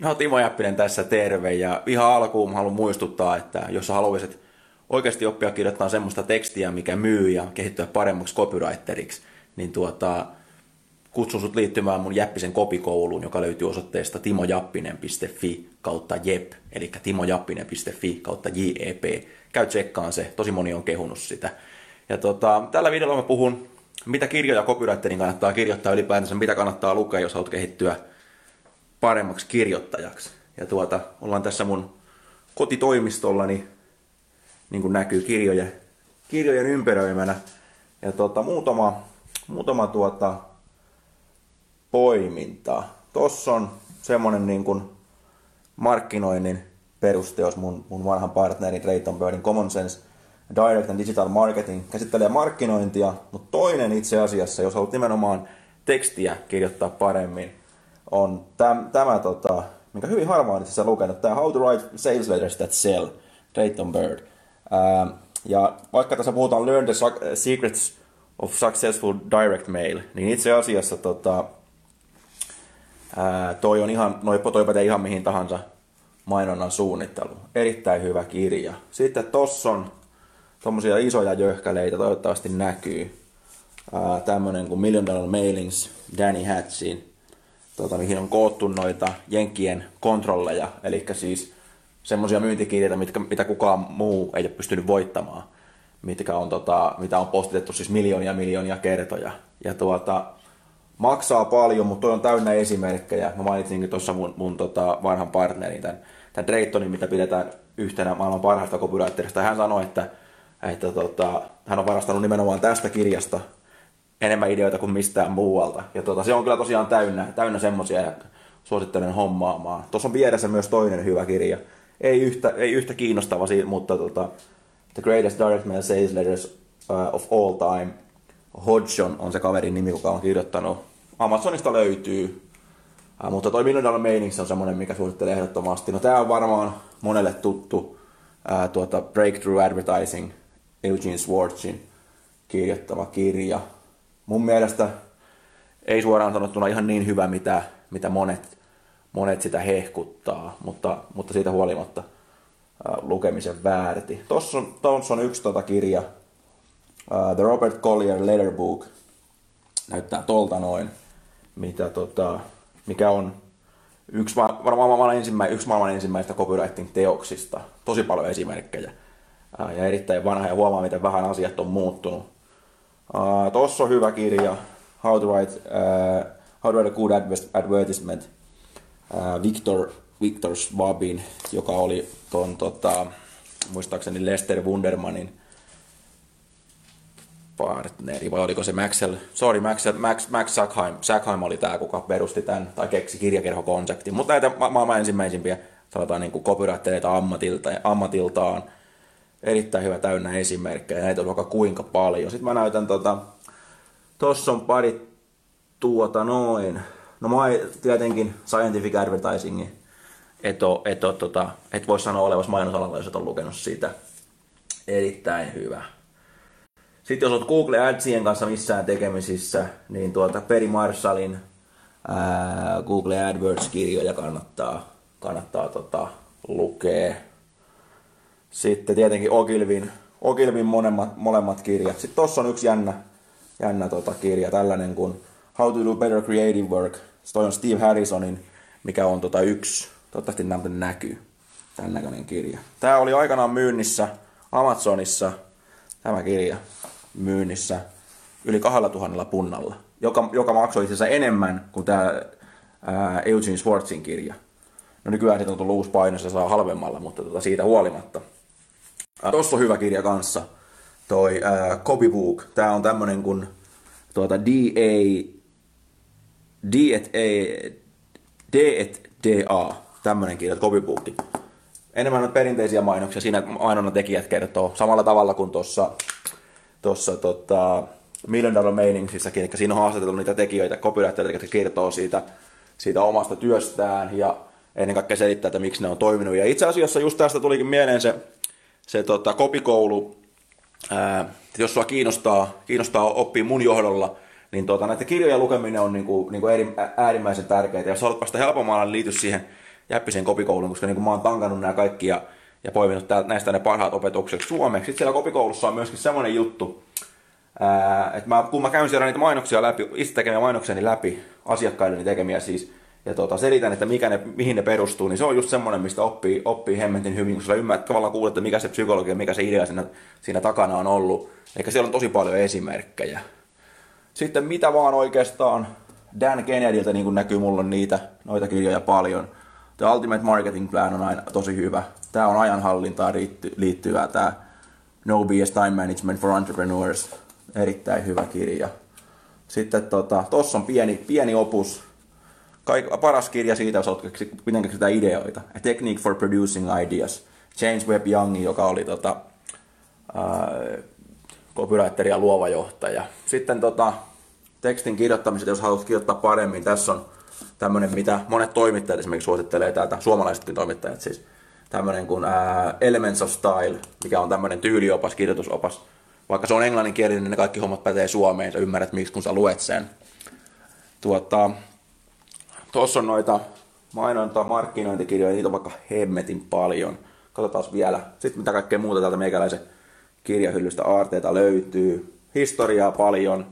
No Timo Jäppinen tässä terve ja ihan alkuun haluan muistuttaa, että jos haluaisit oikeasti oppia kirjoittaa semmoista tekstiä, mikä myy ja kehittyä paremmaksi copywriteriksi, niin tuota, kutsun sut liittymään mun Jäppisen kopikouluun, joka löytyy osoitteesta timojappinen.fi kautta jep, eli timojappinen.fi kautta jep. Käy tsekkaan se, tosi moni on kehunut sitä. Ja tota, tällä videolla mä puhun, mitä kirjoja copywriterin kannattaa kirjoittaa ylipäätänsä, mitä kannattaa lukea, jos haluat kehittyä paremmaksi kirjoittajaksi. Ja tuota, ollaan tässä mun kotitoimistollani, niin kuin näkyy kirjojen, kirjojen ympäröimänä. Ja tuota, muutama, muutama tuota, poiminta. Tossa on semmonen niin kuin markkinoinnin perusteos mun, mun vanhan partnerin Drayton Birdin Common Sense Direct and Digital Marketing käsittelee markkinointia, mutta toinen itse asiassa, jos haluat nimenomaan tekstiä kirjoittaa paremmin, on täm, tämä, tota, minkä hyvin harvoin itse lukenut, tämä How to Write Sales Letters That Sell, Drayton Bird. Ää, ja vaikka tässä puhutaan Learn the Secrets of Successful Direct Mail, niin itse asiassa tota, ää, toi on ihan, noi, toi pätee ihan mihin tahansa mainonnan suunnittelu. Erittäin hyvä kirja. Sitten tossa on tommosia isoja jöhkäleitä, toivottavasti näkyy. Ää, tämmönen kuin Million Dollar Mailings Danny Hatchin, tota, mihin on koottu noita Jenkkien kontrolleja, eli siis semmoisia myyntikirjeitä, mitkä, mitä kukaan muu ei ole pystynyt voittamaan, mitkä on, tota, mitä on postitettu siis miljoonia miljoonia kertoja. Ja tuota, maksaa paljon, mutta toi on täynnä esimerkkejä. Mä mainitsinkin tuossa mun, mun tota, vanhan partnerin, tämän, tämän Draytonin, mitä pidetään yhtenä maailman parhaista copywriterista. Hän sanoi, että, että tota, hän on varastanut nimenomaan tästä kirjasta enemmän ideoita kuin mistään muualta. Ja tota, se on kyllä tosiaan täynnä, täynnä semmosia ja suosittelen hommaamaan. Tuossa on vieressä myös toinen hyvä kirja. Ei yhtä, ei yhtä kiinnostava, mutta tota, The Greatest Direct Mail Sales Letters uh, of All Time. Hodgson on se kaverin nimi, joka on kirjoittanut. Amazonista löytyy. Uh, mutta toi Million Dollar Mailings on semmonen, mikä suosittelen ehdottomasti. No tää on varmaan monelle tuttu uh, tuota Breakthrough Advertising, Eugene Schwartzin kirjoittama kirja mun mielestä ei suoraan sanottuna ihan niin hyvä, mitä, mitä monet, monet sitä hehkuttaa, mutta, mutta siitä huolimatta äh, lukemisen väärti. Tuossa on, tossa on yksi tota kirja, uh, The Robert Collier Letter Book, näyttää tolta noin, mitä tota, mikä on yksi, varmaan maailman ensimmäinen, yksi maailman ensimmäistä copywriting-teoksista. Tosi paljon esimerkkejä. Uh, ja erittäin vanha ja huomaa, miten vähän asiat on muuttunut Uh, Tuossa on hyvä kirja, How to Write, uh, How to Write a Good Advertisement, uh, Victor, Victor Schwabin, joka oli ton, tota, muistaakseni Lester Wundermanin partneri, vai oliko se Maxwell, sorry, Max, Max, Max Sackheim, Sackheim oli tämä, kuka perusti tämän, tai keksi kirjakerhokonseptin, mutta näitä ma- maailman ensimmäisimpiä, sanotaan niin copywritereita ammatilta, ammatiltaan, erittäin hyvä täynnä esimerkkejä, näitä on vaikka kuinka paljon. Sitten mä näytän tota, tossa on pari tuota noin, no mä tietenkin scientific advertisingin, et, et, tota, et voi sanoa olevassa mainosalalla, jos et ole lukenut sitä. Erittäin hyvä. Sitten jos olet Google Adsien kanssa missään tekemisissä, niin tuota Peri Marshallin ää, Google AdWords-kirjoja kannattaa, kannattaa tota, lukea sitten tietenkin Ogilvin, Ogilvin molemmat, molemmat kirjat. Sitten tossa on yksi jännä, jännä tota kirja, tällainen kuin How to do better creative work. Toi on Steve Harrisonin, mikä on tota yksi, toivottavasti nämä näkyy, tämän näköinen kirja. Tämä oli aikanaan myynnissä Amazonissa, tämä kirja myynnissä yli 2000 punnalla, joka, joka maksoi itse asiassa enemmän kuin tämä ää, Eugene Schwartzin kirja. No nykyään siitä on tullut uusi paino, se saa halvemmalla, mutta tota siitä huolimatta. Äh, Tuossa on hyvä kirja kanssa, toi äh, Copybook. Tää on tämmönen kuin tuota DA, D et A, D et DA, tämmönen kirja, Copybook. enemmän on perinteisiä mainoksia. Siinä mainonnan tekijät kertoo samalla tavalla kuin tuossa tossa, tota, Million Dollar Meningsissäkin, eli siinä on haastateltu niitä tekijöitä, copywritereita, jotka kertoo siitä, siitä omasta työstään ja ennen kaikkea selittää, että miksi ne on toiminut. Ja itse asiassa just tästä tulikin mieleen se, se tota, kopikoulu, ää, jos sua kiinnostaa, kiinnostaa oppia mun johdolla, niin tota, näiden kirjojen lukeminen on niinku, niinku äärimmäisen tärkeää. Ja jos haluat päästä helpommalla, niin liity siihen jäppisen kopikouluun, koska niinku mä oon tankannut nämä kaikki ja, ja poiminut näistä ne parhaat opetukset suomeksi. Sitten siellä kopikoulussa on myöskin semmoinen juttu, ää, että mä, kun mä käyn siellä niitä mainoksia läpi, itse tekemiä mainoksiani läpi, asiakkailleni tekemiä siis, ja tota, selitän, että mikä ne, mihin ne perustuu, niin se on just semmoinen, mistä oppii, oppii hemmetin hyvin, kun sä ymmärrät tavallaan kuulet, että mikä se psykologia, mikä se idea siinä, siinä takana on ollut. Eli siellä on tosi paljon esimerkkejä. Sitten mitä vaan oikeastaan, Dan Kennedyltä niin näkyy mulla niitä, noita kirjoja paljon. The Ultimate Marketing Plan on aina tosi hyvä. Tämä on ajanhallintaan liittyvää, tämä No BS Time Management for Entrepreneurs. Erittäin hyvä kirja. Sitten tota, tossa on pieni, pieni opus, Kaik, paras kirja siitä, jos olet miten keksitä ideoita. A Technique for Producing Ideas. James Webb Young, joka oli tota, äh, copywriter ja luova johtaja. Sitten tota, tekstin kirjoittamiset, jos haluat kirjoittaa paremmin, tässä on tämmöinen, mitä monet toimittajat esimerkiksi suosittelee täältä, suomalaisetkin toimittajat siis, tämmöinen kuin ää, Elements of Style, mikä on tämmöinen tyyliopas, kirjoitusopas. Vaikka se on englanninkielinen, niin ne kaikki hommat pätee suomeen, sä ymmärrät miksi, kun sä luet sen. Tuota, Tuossa on noita mainonta, markkinointikirjoja, niitä on vaikka hemmetin paljon. Katsotaan vielä. Sitten mitä kaikkea muuta täältä meikäläisen kirjahyllystä aarteita löytyy. Historiaa paljon.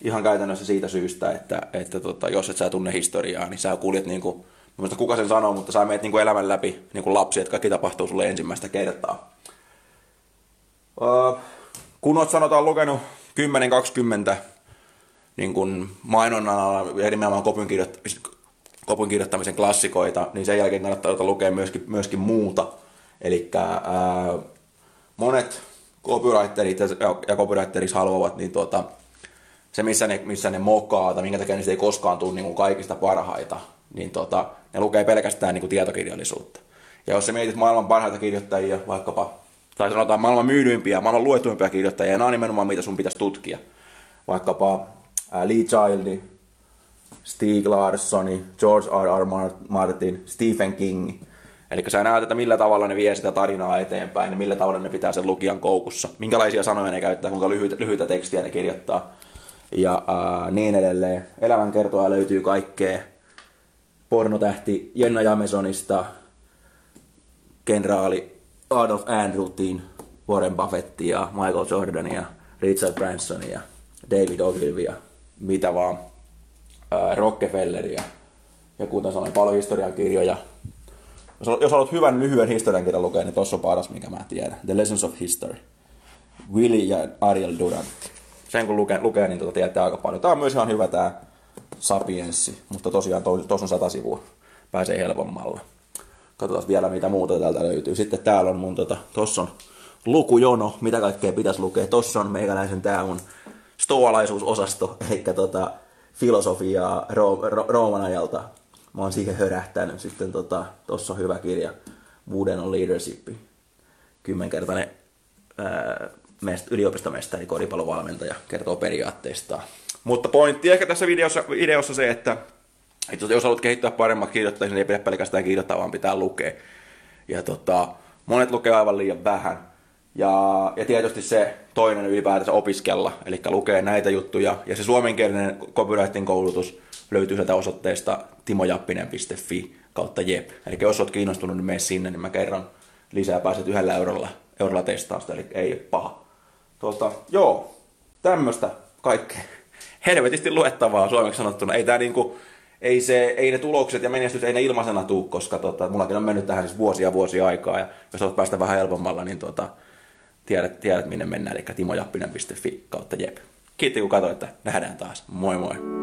Ihan käytännössä siitä syystä, että, että tota, jos et sä tunne historiaa, niin sä kuljet niin kuin, kuka sen sanoo, mutta sä meet niin kuin elämän läpi niin kuin lapsi, että kaikki tapahtuu sulle ensimmäistä kertaa. Uh, kun oot sanotaan lukenut 10-20 niin kuin mainonnan alalla ja nimenomaan kirjoittamisen, kopin kirjoittamisen klassikoita, niin sen jälkeen kannattaa lukea myöskin, myöskin muuta. Eli monet copywriterit ja, ja haluavat, niin tuota, se missä ne, missä ne mokaa tai minkä takia niistä ei koskaan tule niin kuin kaikista parhaita, niin tota, ne lukee pelkästään niin kuin tietokirjallisuutta. Ja jos sä mietit maailman parhaita kirjoittajia, vaikkapa, tai sanotaan maailman myydyimpiä, maailman luetuimpia kirjoittajia, nämä on nimenomaan mitä sun pitäisi tutkia. Vaikkapa Lee Childi, Stieg Larssoni, George R. R. Martin, Stephen King. Eli sä näet, että millä tavalla ne vie sitä tarinaa eteenpäin ja millä tavalla ne pitää sen lukijan koukussa. Minkälaisia sanoja ne käyttää, kuinka lyhyitä, lyhyitä tekstiä ne kirjoittaa. Ja ää, niin edelleen. Elämänkertoa löytyy kaikkea. Pornotähti Jenna Jamesonista, kenraali Adolf Andrewtin, Warren Buffettia, Michael Jordania, Richard Bransonia, David Ogilvia mitä vaan, ää, Rockefelleria ja kuten sanoin, paljon historiankirjoja. Jos, jos haluat hyvän lyhyen historiankirjan lukea, niin tuossa on paras, mikä mä tiedän. The Lessons of History. Willy ja Ariel Durant. Sen kun lukee, lukee niin tuota tietää aika paljon. Tämä on myös ihan hyvä tämä Sapienssi, mutta tosiaan tuossa on sata sivua. Pääsee helpommalla. Katsotaan vielä mitä muuta täältä löytyy. Sitten täällä on mun tota, tossa on lukujono, mitä kaikkea pitäisi lukea. Tossa on meikäläisen tää mun stoalaisuusosasto, eli tota, filosofiaa Ro- Ro- Rooman ajalta. Mä oon siihen hörähtänyt. Sitten tota, tossa on hyvä kirja, Wooden on Leadership. Kymmenkertainen ää, mest- yliopistomestari, koripallovalmentaja, kertoo periaatteista. Mutta pointti ehkä tässä videossa, videossa se, että, että jos haluat kehittyä paremmaksi kirjoittajaksi, niin ei pidä pelkästään kirjoittaa, vaan pitää lukea. Ja tota, monet lukee aivan liian vähän. Ja, ja tietysti se toinen ylipäätänsä opiskella, eli lukee näitä juttuja. Ja se suomenkielinen copywriting koulutus löytyy sieltä osoitteesta timojappinen.fi kautta jep. Eli jos olet kiinnostunut, niin mene sinne, niin mä kerron lisää, pääset yhdellä eurolla, eurolla testausta, eli ei ole paha. Tuota, joo, tämmöistä kaikkea. Helvetisti luettavaa suomeksi sanottuna. Ei tää niinku, ei, se, ei ne tulokset ja menestys, ei ne ilmaisena tuu, koska tota, mullakin on mennyt tähän siis vuosia vuosia aikaa, ja jos olet päästä vähän helpommalla, niin tota, tiedät, tiedät minne mennään, eli timojappinen.fi kautta jep. Kiitos kun katsoitte, nähdään taas. Moi moi!